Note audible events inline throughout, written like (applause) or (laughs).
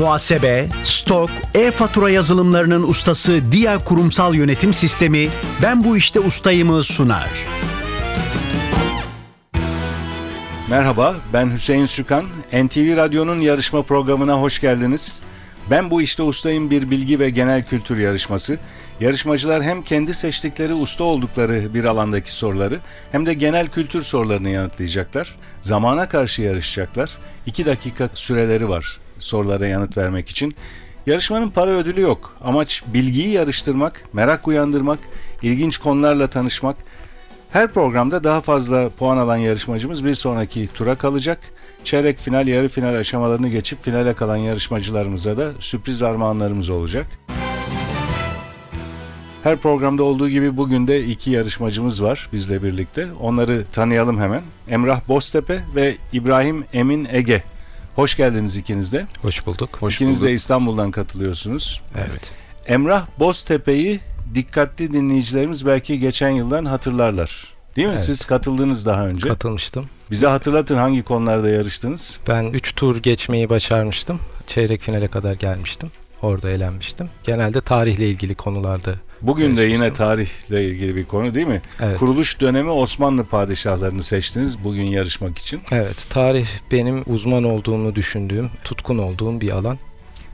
Muhasebe, stok, e-fatura yazılımlarının ustası Dia Kurumsal Yönetim Sistemi Ben Bu İşte Ustayım'ı sunar. Merhaba, ben Hüseyin Sükan. NTV Radyo'nun yarışma programına hoş geldiniz. Ben bu işte ustayım bir bilgi ve genel kültür yarışması. Yarışmacılar hem kendi seçtikleri usta oldukları bir alandaki soruları hem de genel kültür sorularını yanıtlayacaklar. Zamana karşı yarışacaklar. 2 dakika süreleri var sorulara yanıt vermek için. Yarışmanın para ödülü yok. Amaç bilgiyi yarıştırmak, merak uyandırmak, ilginç konularla tanışmak. Her programda daha fazla puan alan yarışmacımız bir sonraki tura kalacak. Çeyrek final, yarı final aşamalarını geçip finale kalan yarışmacılarımıza da sürpriz armağanlarımız olacak. Her programda olduğu gibi bugün de iki yarışmacımız var bizle birlikte. Onları tanıyalım hemen. Emrah Boztepe ve İbrahim Emin Ege. Hoş geldiniz ikiniz de. Hoş bulduk. Hoş İkiniz de İstanbul'dan katılıyorsunuz. Evet. Emrah Boztepe'yi dikkatli dinleyicilerimiz belki geçen yıldan hatırlarlar. Değil mi? Evet. Siz katıldınız daha önce. Katılmıştım. Bize hatırlatın hangi konularda yarıştınız? Ben 3 tur geçmeyi başarmıştım. Çeyrek finale kadar gelmiştim. Orada elenmiştim. Genelde tarihle ilgili konularda. Bugün de yine tarihle ilgili bir konu değil mi? Evet. Kuruluş dönemi Osmanlı padişahlarını seçtiniz bugün yarışmak için. Evet, tarih benim uzman olduğumu düşündüğüm, tutkun olduğum bir alan.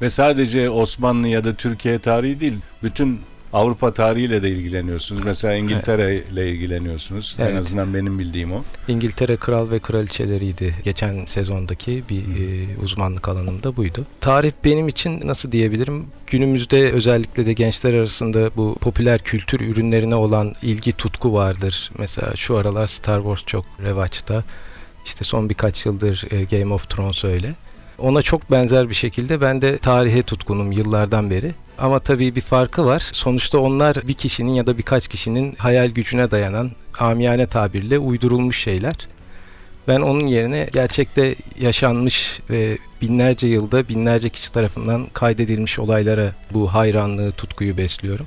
Ve sadece Osmanlı ya da Türkiye tarihi değil, bütün Avrupa tarihiyle de ilgileniyorsunuz. Mesela İngiltere ile ilgileniyorsunuz. En Evet. azından benim bildiğim o. İngiltere kral ve kraliçeleriydi. Geçen sezondaki bir e, uzmanlık alanım da buydu. Tarih benim için nasıl diyebilirim? Günümüzde özellikle de gençler arasında bu popüler kültür ürünlerine olan ilgi tutku vardır. Mesela şu aralar Star Wars çok revaçta. İşte son birkaç yıldır e, Game of Thrones öyle. Ona çok benzer bir şekilde ben de tarihe tutkunum yıllardan beri. Ama tabii bir farkı var. Sonuçta onlar bir kişinin ya da birkaç kişinin hayal gücüne dayanan amiyane tabirle uydurulmuş şeyler. Ben onun yerine gerçekte yaşanmış ve binlerce yılda binlerce kişi tarafından kaydedilmiş olaylara bu hayranlığı, tutkuyu besliyorum.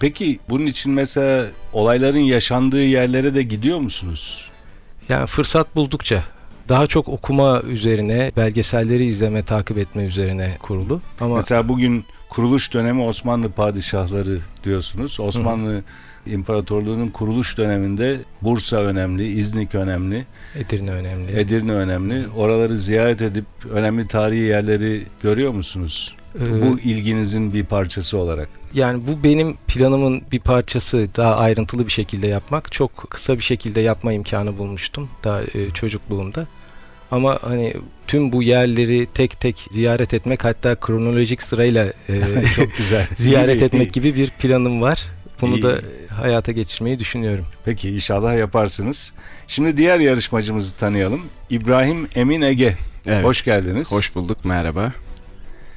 Peki bunun için mesela olayların yaşandığı yerlere de gidiyor musunuz? Yani fırsat buldukça daha çok okuma üzerine, belgeselleri izleme, takip etme üzerine kurulu. Ama Mesela bugün kuruluş dönemi Osmanlı padişahları diyorsunuz. Osmanlı İmparatorluğu'nun kuruluş döneminde Bursa önemli, İznik önemli, Edirne önemli. Edirne önemli. Oraları ziyaret edip önemli tarihi yerleri görüyor musunuz? Ee, Bu ilginizin bir parçası olarak. Yani bu benim planımın bir parçası daha ayrıntılı bir şekilde yapmak. Çok kısa bir şekilde yapma imkanı bulmuştum daha e, çocukluğumda. Ama hani tüm bu yerleri tek tek ziyaret etmek hatta kronolojik sırayla e, (laughs) Çok güzel. (laughs) ziyaret etmek gibi bir planım var. Bunu İyi. da hayata geçirmeyi düşünüyorum. Peki inşallah yaparsınız. Şimdi diğer yarışmacımızı tanıyalım. İbrahim Emin Ege. Evet. Hoş geldiniz. Hoş bulduk, merhaba.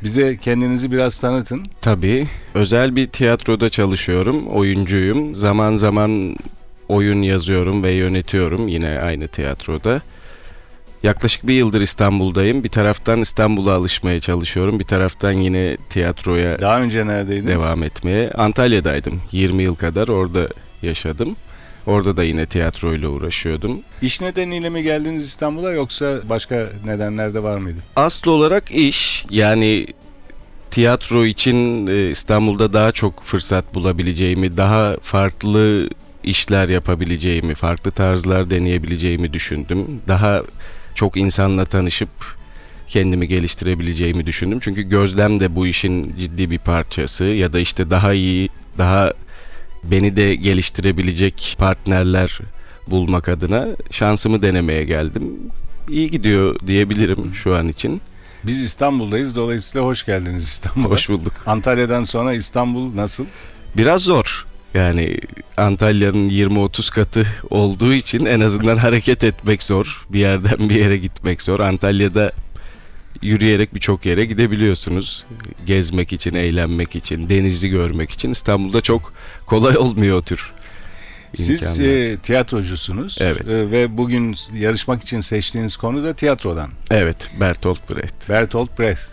Bize kendinizi biraz tanıtın. Tabii, özel bir tiyatroda çalışıyorum, oyuncuyum. Zaman zaman oyun yazıyorum ve yönetiyorum yine aynı tiyatroda. Yaklaşık bir yıldır İstanbul'dayım. Bir taraftan İstanbul'a alışmaya çalışıyorum. Bir taraftan yine tiyatroya Daha önce neredeydiniz? devam etmeye. Antalya'daydım. 20 yıl kadar orada yaşadım. Orada da yine tiyatroyla uğraşıyordum. İş nedeniyle mi geldiniz İstanbul'a yoksa başka nedenler de var mıydı? Asıl olarak iş yani tiyatro için e, İstanbul'da daha çok fırsat bulabileceğimi, daha farklı işler yapabileceğimi, farklı tarzlar deneyebileceğimi düşündüm. Daha çok insanla tanışıp kendimi geliştirebileceğimi düşündüm. Çünkü gözlem de bu işin ciddi bir parçası ya da işte daha iyi, daha beni de geliştirebilecek partnerler bulmak adına şansımı denemeye geldim. İyi gidiyor diyebilirim şu an için. Biz İstanbul'dayız dolayısıyla hoş geldiniz İstanbul'a. Hoş bulduk. Antalya'dan sonra İstanbul nasıl? Biraz zor. Yani Antalya'nın 20-30 katı olduğu için en azından hareket etmek zor. Bir yerden bir yere gitmek zor. Antalya'da yürüyerek birçok yere gidebiliyorsunuz. Gezmek için, eğlenmek için, denizi görmek için. İstanbul'da çok kolay olmuyor o tür Siz imkanlar. e, tiyatrocusunuz Evet. E, ve bugün yarışmak için seçtiğiniz konu da tiyatrodan. Evet, Bertolt Brecht. Bertolt Brecht.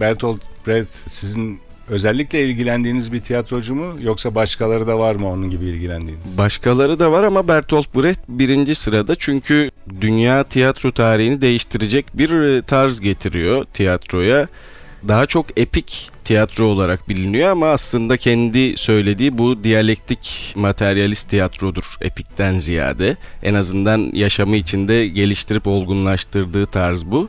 Bertolt Brecht sizin özellikle ilgilendiğiniz bir tiyatrocu mu yoksa başkaları da var mı onun gibi ilgilendiğiniz? Başkaları da var ama Bertolt Brecht birinci sırada çünkü dünya tiyatro tarihini değiştirecek bir e, tarz getiriyor tiyatroya. daha çok epik tiyatro olarak biliniyor ama aslında kendi söylediği bu diyalektik materyalist tiyatrodur epikten ziyade. En azından yaşamı içinde geliştirip olgunlaştırdığı tarz bu.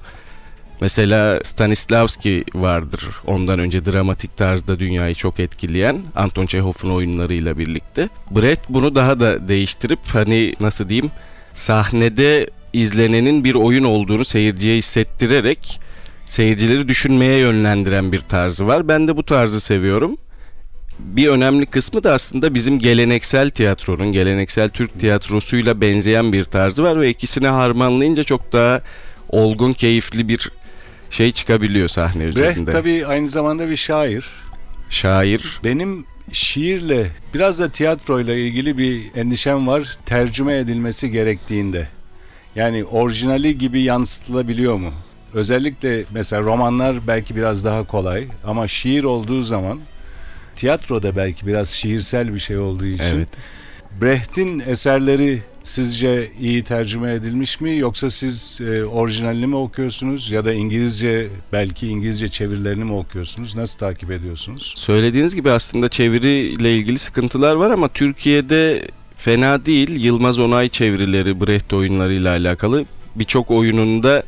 Mesela Stanislavski vardır ondan önce dramatik tarzda dünyayı çok etkileyen Anton Çehov'un oyunlarıyla birlikte. Brett bunu daha da değiştirip hani nasıl diyeyim sahnede izlenenin bir oyun olduğunu seyirciye hissettirerek seyircileri düşünmeye yönlendiren bir tarzı var. Ben de bu tarzı seviyorum. Bir önemli kısmı da aslında bizim geleneksel tiyatronun, geleneksel Türk tiyatrosuyla benzeyen bir tarzı var ve ikisini harmanlayınca çok daha olgun, keyifli bir şey çıkabiliyor sahne Brecht üzerinde. tabii aynı zamanda bir şair. Şair, Benim şiirle biraz da tiyatroyla ilgili bir endişem var tercüme edilmesi gerektiğinde. Yani orijinali gibi yansıtılabiliyor mu? Özellikle mesela romanlar belki biraz daha kolay ama şiir olduğu zaman tiyatroda belki biraz şiirsel bir şey olduğu için evet. Brecht'in eserleri sizce iyi tercüme edilmiş mi yoksa siz e, orijinalini mi okuyorsunuz ya da İngilizce belki İngilizce çevirilerini mi okuyorsunuz? Nasıl takip ediyorsunuz? Söylediğiniz gibi aslında çeviriyle ilgili sıkıntılar var ama Türkiye'de fena değil. Yılmaz Onay çevirileri Brecht oyunlarıyla alakalı birçok oyununda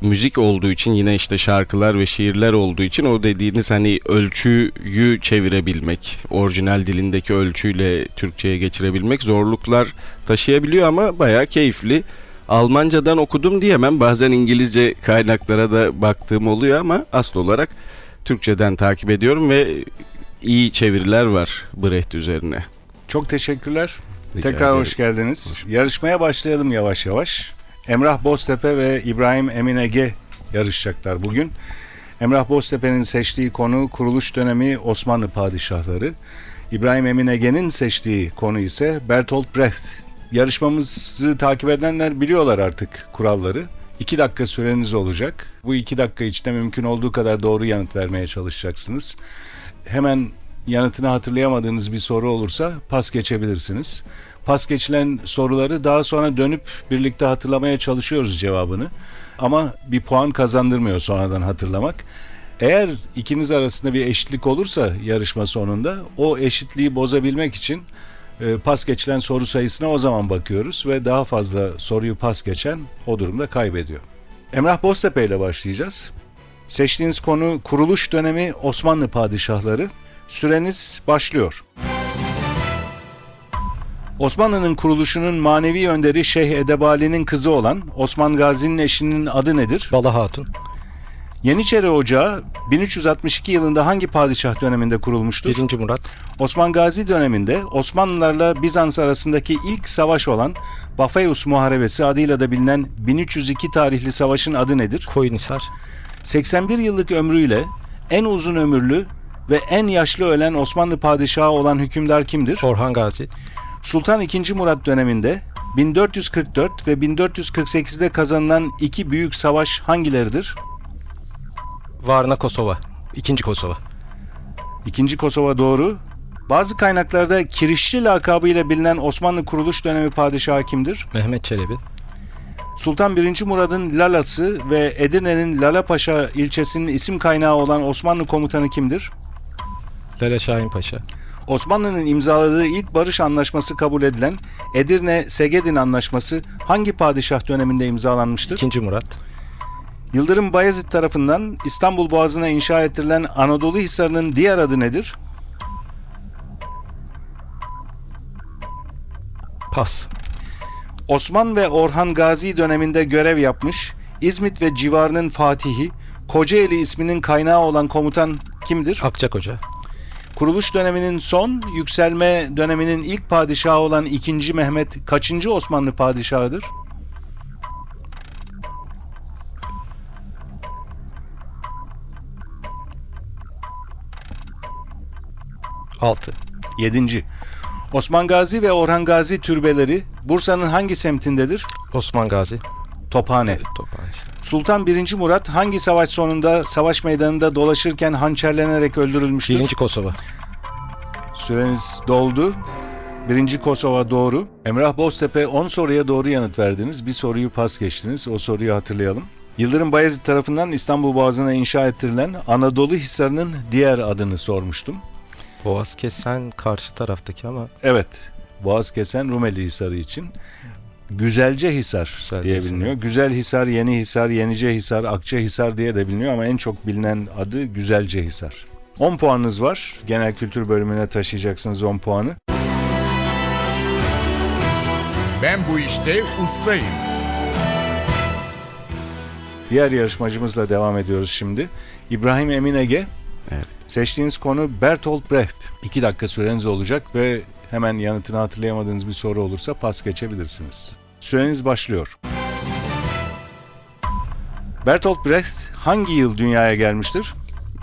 müzik olduğu için yine işte şarkılar ve şiirler olduğu için o dediğiniz hani ölçüyü çevirebilmek, orijinal dilindeki ölçüyle Türkçe'ye geçirebilmek zorluklar taşıyabiliyor ama bayağı keyifli. Almancadan okudum diyemem. Bazen İngilizce kaynaklara da baktığım oluyor ama asıl olarak Türkçeden takip ediyorum ve iyi çeviriler var Brecht üzerine. Çok teşekkürler. Rica Tekrar ederim. hoş geldiniz. Yarışmaya başlayalım yavaş yavaş. Emrah Boztepe ve İbrahim Emin Ege yarışacaklar bugün. Emrah Boztepe'nin seçtiği konu kuruluş dönemi Osmanlı padişahları. İbrahim Emin Ege'nin seçtiği konu ise Bertolt Brecht. Yarışmamızı takip edenler biliyorlar artık kuralları. İki dakika süreniz olacak. Bu iki dakika içinde mümkün olduğu kadar doğru yanıt vermeye çalışacaksınız. Hemen yanıtını hatırlayamadığınız bir soru olursa pas geçebilirsiniz. Pas geçilen soruları daha sonra dönüp birlikte hatırlamaya çalışıyoruz cevabını. Ama bir puan kazandırmıyor sonradan hatırlamak. Eğer ikiniz arasında bir eşitlik olursa yarışma sonunda o eşitliği bozabilmek için e, pas geçilen soru sayısına o zaman bakıyoruz ve daha fazla soruyu pas geçen o durumda kaybediyor. Emrah Boztepe ile başlayacağız. Seçtiğiniz konu kuruluş dönemi Osmanlı padişahları. Süreniz başlıyor. Osmanlı'nın kuruluşunun manevi önderi Şeyh Edebali'nin kızı olan Osman Gazi'nin eşinin adı nedir? Bala Hatun. Yeniçeri Ocağı 1362 yılında hangi padişah döneminde kurulmuştur? 1. Murat. Osman Gazi döneminde Osmanlılarla Bizans arasındaki ilk savaş olan Bafeus Muharebesi adıyla da bilinen 1302 tarihli savaşın adı nedir? Koyunhisar. 81 yıllık ömrüyle en uzun ömürlü ve en yaşlı ölen Osmanlı padişahı olan hükümdar kimdir? Orhan Gazi. Sultan II. Murat döneminde 1444 ve 1448'de kazanılan iki büyük savaş hangileridir? Varna Kosova. 2. Kosova. İkinci Kosova doğru. Bazı kaynaklarda Kirişli lakabıyla bilinen Osmanlı kuruluş dönemi padişahı kimdir? Mehmet Çelebi. Sultan I. Murad'ın Lalası ve Edirne'nin Lalapaşa ilçesinin isim kaynağı olan Osmanlı komutanı kimdir? Lale Şahin Paşa. Osmanlı'nın imzaladığı ilk barış anlaşması kabul edilen Edirne-Segedin Anlaşması hangi padişah döneminde imzalanmıştır? 2. Murat. Yıldırım Bayezid tarafından İstanbul Boğazı'na inşa ettirilen Anadolu Hisarı'nın diğer adı nedir? Pas. Osman ve Orhan Gazi döneminde görev yapmış, İzmit ve civarının fatihi, Kocaeli isminin kaynağı olan komutan kimdir? Akçakoca. Kuruluş döneminin son, yükselme döneminin ilk padişahı olan 2. Mehmet kaçıncı Osmanlı padişahıdır? Altı. 7. Osman Gazi ve Orhan Gazi türbeleri Bursa'nın hangi semtindedir? Osman Gazi. Tophane. Tophane işte. Sultan 1. Murat hangi savaş sonunda savaş meydanında dolaşırken hançerlenerek öldürülmüştür? 1. Kosova. Süreniz doldu. Birinci Kosova doğru. Emrah Boztepe 10 soruya doğru yanıt verdiniz. Bir soruyu pas geçtiniz. O soruyu hatırlayalım. Yıldırım Bayezid tarafından İstanbul Boğazı'na inşa ettirilen Anadolu Hisarı'nın diğer adını sormuştum. Boğaz kesen karşı taraftaki ama Evet, Boğaz kesen Rumeli Hisarı için Güzelce Hisar Güzelce diye Hisar. biliniyor. Güzel Hisar, Yeni Hisar, Yenice Hisar, Akça Hisar diye de biliniyor ama en çok bilinen adı Güzelce Hisar. 10 puanınız var. Genel kültür bölümüne taşıyacaksınız 10 puanı. Ben bu işte ustayım. Diğer yarışmacımızla devam ediyoruz şimdi. İbrahim Emin Ege. Evet. Seçtiğiniz konu Bertolt Brecht. 2 dakika süreniz olacak ve hemen yanıtını hatırlayamadığınız bir soru olursa pas geçebilirsiniz. Süreniz başlıyor. Bertolt Brecht hangi yıl dünyaya gelmiştir?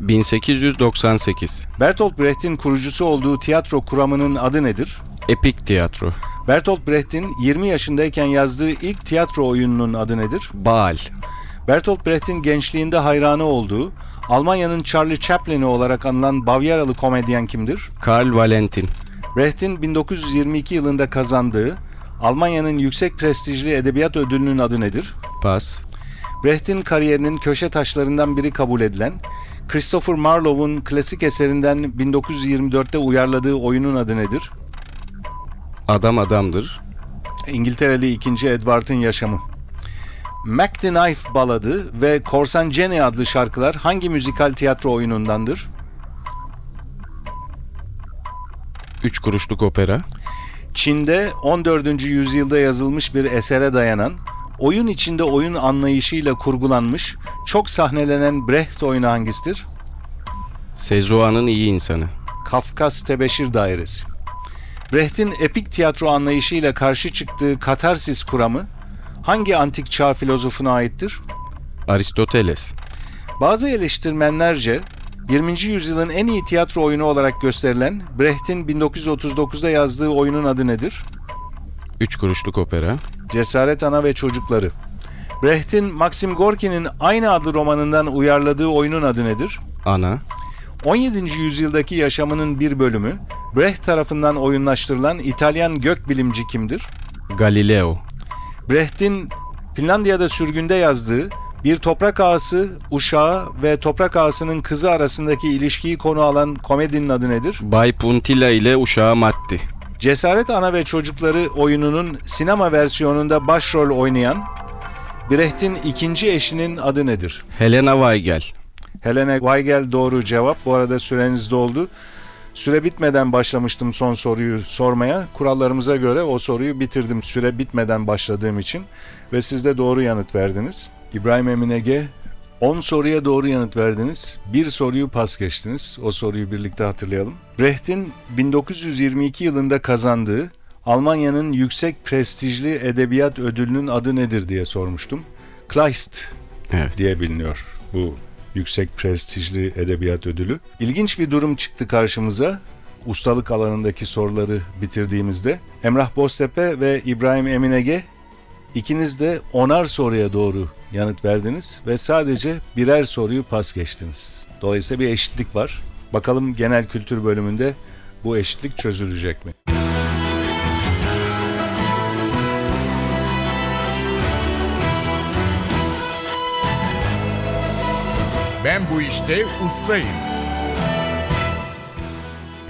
1898 Bertolt Brecht'in kurucusu olduğu tiyatro kuramının adı nedir? Epik tiyatro Bertolt Brecht'in 20 yaşındayken yazdığı ilk tiyatro oyununun adı nedir? Baal Bertolt Brecht'in gençliğinde hayranı olduğu, Almanya'nın Charlie Chaplin'i olarak anılan Bavyeralı komedyen kimdir? Karl Valentin Brecht'in 1922 yılında kazandığı, Almanya'nın yüksek prestijli edebiyat ödülünün adı nedir? Pas Brecht'in kariyerinin köşe taşlarından biri kabul edilen, Christopher Marlowe'un klasik eserinden 1924'te uyarladığı oyunun adı nedir? Adam adamdır İngiltereli 2. Edward'ın yaşamı. Mac the Knife baladı ve Korsan Jenny adlı şarkılar hangi müzikal tiyatro oyunundandır? Üç kuruşluk opera Çin'de 14. yüzyılda yazılmış bir esere dayanan, oyun içinde oyun anlayışıyla kurgulanmış, çok sahnelenen Brecht oyunu hangisidir? Sezua'nın iyi insanı Kafkas Tebeşir Dairesi. Brecht'in epik tiyatro anlayışıyla karşı çıktığı katarsis kuramı hangi antik çağ filozofuna aittir? Aristoteles Bazı eleştirmenlerce 20. yüzyılın en iyi tiyatro oyunu olarak gösterilen Brecht'in 1939'da yazdığı oyunun adı nedir? Üç kuruşluk opera Cesaret Ana ve Çocukları. Brecht'in Maxim Gorki'nin aynı adlı romanından uyarladığı oyunun adı nedir? Ana 17. yüzyıldaki yaşamının bir bölümü Brecht tarafından oyunlaştırılan İtalyan gökbilimci kimdir? Galileo Brecht'in Finlandiya'da sürgünde yazdığı bir toprak ağası, uşağı ve toprak ağasının kızı arasındaki ilişkiyi konu alan komedinin adı nedir? Bay Puntilla ile uşağı Matti Cesaret Ana ve Çocukları oyununun sinema versiyonunda başrol oynayan Brecht'in ikinci eşinin adı nedir? Helena Weigel Helena Weigel doğru cevap. Bu arada süreniz doldu. Süre bitmeden başlamıştım son soruyu sormaya. Kurallarımıza göre o soruyu bitirdim süre bitmeden başladığım için. Ve siz de doğru yanıt verdiniz. İbrahim Emin Ege 10 soruya doğru yanıt verdiniz. Bir soruyu pas geçtiniz. O soruyu birlikte hatırlayalım. Brecht'in 1922 yılında kazandığı Almanya'nın yüksek prestijli edebiyat ödülünün adı nedir diye sormuştum. Kleist Evet diye biliniyor bu yüksek prestijli edebiyat ödülü. İlginç bir durum çıktı karşımıza. Ustalık alanındaki soruları bitirdiğimizde Emrah Boztepe ve İbrahim Eminege ikiniz de onar soruya doğru yanıt verdiniz ve sadece birer soruyu pas geçtiniz. Dolayısıyla bir eşitlik var. Bakalım genel kültür bölümünde bu eşitlik çözülecek mi? Ben bu işte ustayım.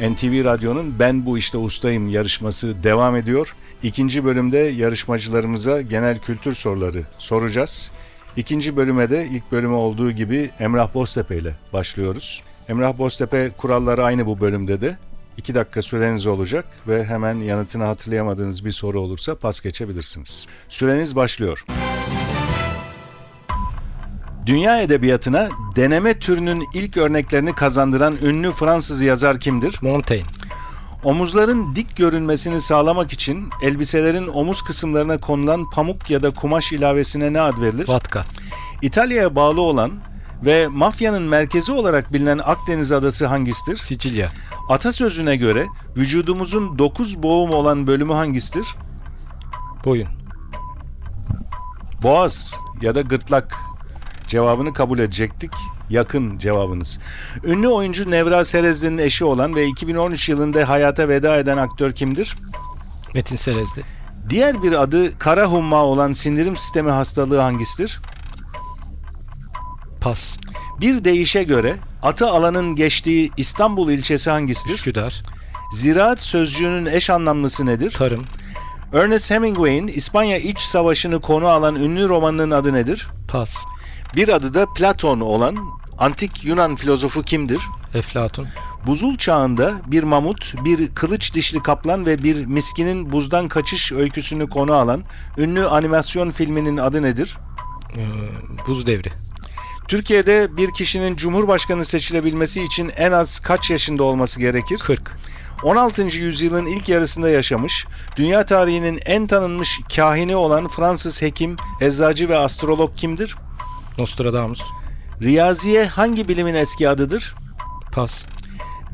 NTV Radyo'nun Ben Bu İşte Ustayım yarışması devam ediyor. İkinci bölümde yarışmacılarımıza genel kültür soruları soracağız. İkinci bölüme de ilk bölüme olduğu gibi Emrah Boztepe ile başlıyoruz. Emrah Boztepe kuralları aynı bu bölümde de. İki dakika süreniz olacak ve hemen yanıtını hatırlayamadığınız bir soru olursa pas geçebilirsiniz. Süreniz başlıyor. Dünya edebiyatına deneme türünün ilk örneklerini kazandıran ünlü Fransız yazar kimdir? Montaigne Omuzların dik görünmesini sağlamak için elbiselerin omuz kısımlarına konulan pamuk ya da kumaş ilavesine ne ad verilir? Vatka İtalya'ya bağlı olan ve mafyanın merkezi olarak bilinen Akdeniz adası hangisidir? Sicilya Atasözüne göre vücudumuzun 9 boğum olan bölümü hangisidir? Boyun Boğaz ya da gırtlak cevabını kabul edecektik. Yakın cevabınız. Ünlü oyuncu Nevra Serezli'nin eşi olan ve 2013 yılında hayata veda eden aktör kimdir? Metin Serezli Diğer bir adı kara humma olan sindirim sistemi hastalığı hangisidir? Pas. Bir deyişe göre atı alanın geçtiği İstanbul ilçesi hangisidir? Üsküdar. Ziraat sözcüğünün eş anlamlısı nedir? Tarım. Ernest Hemingway'in İspanya İç Savaşı'nı konu alan ünlü romanının adı nedir? Pas. Bir adı da Platon olan antik Yunan filozofu kimdir? Eflatun. Buzul çağında bir mamut, bir kılıç dişli kaplan ve bir miskinin buzdan kaçış öyküsünü konu alan ünlü animasyon filminin adı nedir? Ee, buz devri. Türkiye'de bir kişinin cumhurbaşkanı seçilebilmesi için en az kaç yaşında olması gerekir? 40. 16. yüzyılın ilk yarısında yaşamış, dünya tarihinin en tanınmış kahini olan Fransız hekim, eczacı ve astrolog kimdir? Nostradamus. Riyaziye hangi bilimin eski adıdır? Pas.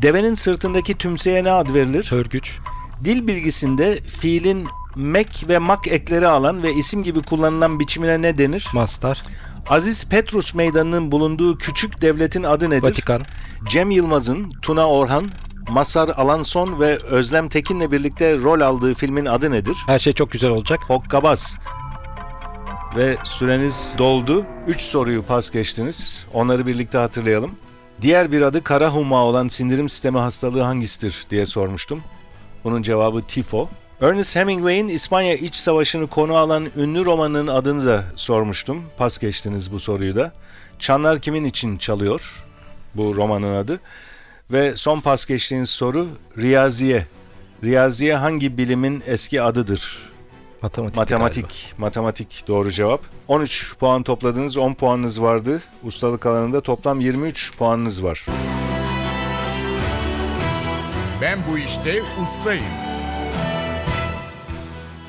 Devenin sırtındaki tümseye ne ad verilir? Hörgüç. Dil bilgisinde fiilin mek ve mak ekleri alan ve isim gibi kullanılan biçimine ne denir? Mastar. Aziz Petrus Meydanı'nın bulunduğu küçük devletin adı nedir? Vatikan. Cem Yılmaz'ın, Tuna Orhan, Masar Alanson ve Özlem Tekin'le birlikte rol aldığı filmin adı nedir? Her şey çok güzel olacak. Hokkabaz. Ve süreniz doldu. 3 soruyu pas geçtiniz. Onları birlikte hatırlayalım. Diğer bir adı kara humma olan sindirim sistemi hastalığı hangisidir diye sormuştum. Bunun cevabı tifo. Ernest Hemingway'in İspanya İç Savaşı'nı konu alan ünlü romanının adını da sormuştum. Pas geçtiniz bu soruyu da. Çanlar kimin için çalıyor? Bu romanın adı. Ve son pas geçtiğiniz soru Riyaziye. Riyaziye hangi bilimin eski adıdır? Matematik. Matematik. Matematik doğru cevap. 13 puan topladınız. 10 puanınız vardı. Ustalık alanında toplam 23 puanınız var. Ben bu işte ustayım.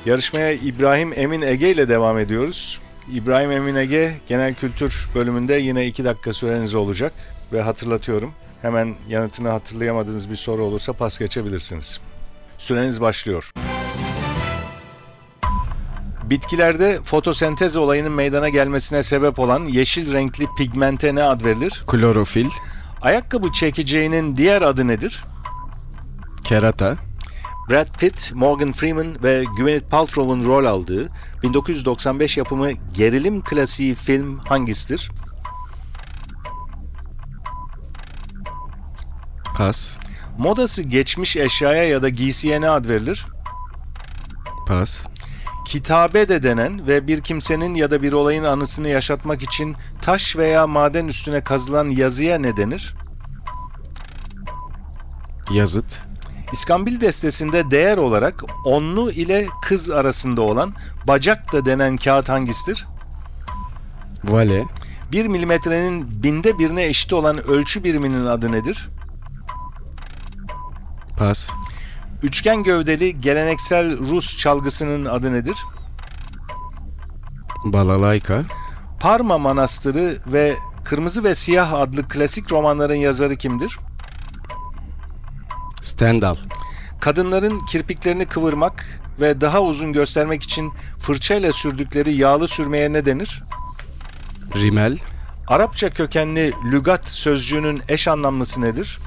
Yarışmaya İbrahim Emin Ege ile devam ediyoruz. İbrahim Emin Ege genel kültür bölümünde yine 2 dakika süreniz olacak. Ve hatırlatıyorum hemen yanıtını hatırlayamadığınız bir soru olursa pas geçebilirsiniz. Süreniz başlıyor. Bitkilerde fotosentez olayının meydana gelmesine sebep olan yeşil renkli pigmente ne ad verilir? Klorofil. Ayakkabı çekeceğinin diğer adı nedir? Kerata. Brad Pitt, Morgan Freeman ve Gwyneth Paltrow'un rol aldığı 1995 yapımı gerilim klasiği film hangisidir? Pas. Modası geçmiş eşyaya ya da giysiye ne ad verilir? Pas. Kitabe de denen ve bir kimsenin ya da bir olayın anısını yaşatmak için taş veya maden üstüne kazılan yazıya ne denir? Yazıt. İskambil destesinde değer olarak onlu ile kız arasında olan bacak da denen kağıt hangisidir? Vale. 1 milimetrenin binde birine eşit olan ölçü biriminin adı nedir? Pas. Üçgen gövdeli geleneksel Rus çalgısının adı nedir? Balalayka. Parma Manastırı ve Kırmızı ve Siyah adlı klasik romanların yazarı kimdir? Stendhal. Kadınların kirpiklerini kıvırmak ve daha uzun göstermek için fırçayla sürdükleri yağlı sürmeye ne denir? Rimel. Arapça kökenli lügat sözcüğünün eş anlamlısı nedir?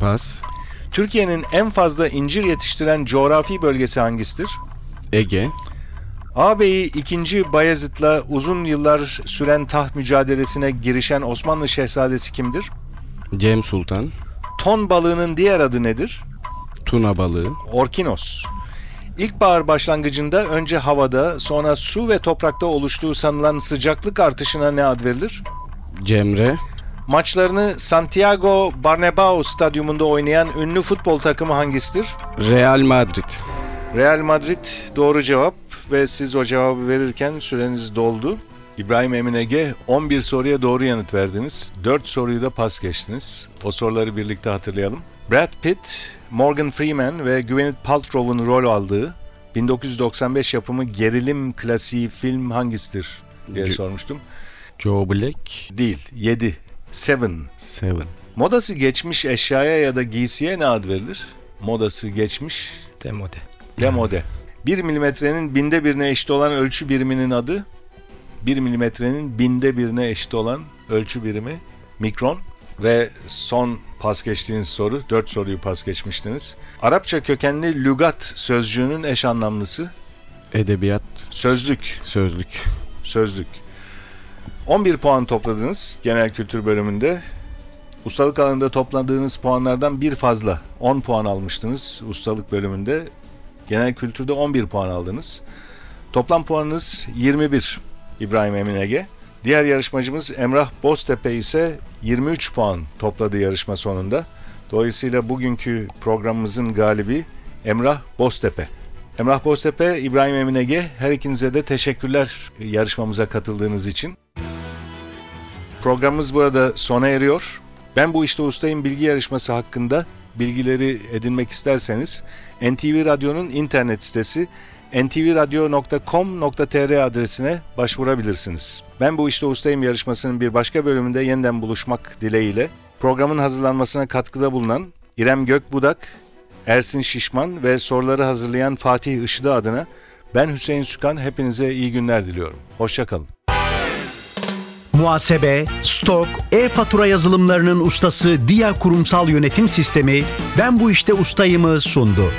Pas. Türkiye'nin en fazla incir yetiştiren coğrafi bölgesi hangisidir? Ege. Ağabeyi 2. Bayezid'le uzun yıllar süren taht mücadelesine girişen Osmanlı şehzadesi kimdir? Cem Sultan. Ton balığının diğer adı nedir? Tuna balığı. Orkinos. İlkbahar başlangıcında önce havada sonra su ve toprakta oluştuğu sanılan sıcaklık artışına ne ad verilir? Cemre. Maçlarını Santiago Bernabéu stadyumunda oynayan ünlü futbol takımı hangisidir? Real Madrid. Real Madrid doğru cevap ve siz o cevabı verirken süreniz doldu. İbrahim Emin Ege 11 soruya doğru yanıt verdiniz. 4 soruyu da pas geçtiniz. O soruları birlikte hatırlayalım. Brad Pitt, Morgan Freeman ve Gwyneth Paltrow'un rol aldığı 1995 yapımı gerilim klasiği film hangisidir diye sormuştum. Joe Black. Değil, 7. Seven. Seven. Modası geçmiş eşyaya ya da giysiye ne ad verilir? Modası geçmiş Demode. Demode. 1 milimetrenin binde birine eşit olan ölçü biriminin adı 1 milimetrenin binde birine eşit olan ölçü birimi mikron ve son pas geçtiğiniz soru 4 soruyu pas geçmiştiniz. Arapça kökenli lügat sözcüğünün eş anlamlısı Edebiyat. sözlük Sözlük. sözlük. 11 puan topladınız genel kültür bölümünde. Ustalık alanında topladığınız puanlardan bir fazla 10 puan almıştınız ustalık bölümünde. Genel kültürde 11 puan aldınız. Toplam puanınız 21 İbrahim Emin Ege. Diğer yarışmacımız Emrah Boztepe ise 23 puan topladı yarışma sonunda. Dolayısıyla bugünkü programımızın galibi Emrah Boztepe. Emrah Boztepe, İbrahim Emin Ege her ikinize de teşekkürler yarışmamıza katıldığınız için. Programımız burada sona eriyor. Ben bu işte ustayım bilgi yarışması hakkında bilgileri edinmek isterseniz NTV Radyo'nun internet sitesi ntvradio.com.tr adresine başvurabilirsiniz. Ben bu işte ustayım yarışmasının bir başka bölümünde yeniden buluşmak dileğiyle programın hazırlanmasına katkıda bulunan İrem Gökbudak, Ersin Şişman ve soruları hazırlayan Fatih Işıdı adına ben Hüseyin Sükan hepinize iyi günler diliyorum. Hoşçakalın. Muhasebe, stok, e-fatura yazılımlarının ustası Dia Kurumsal Yönetim Sistemi Ben bu işte ustayımı sundu.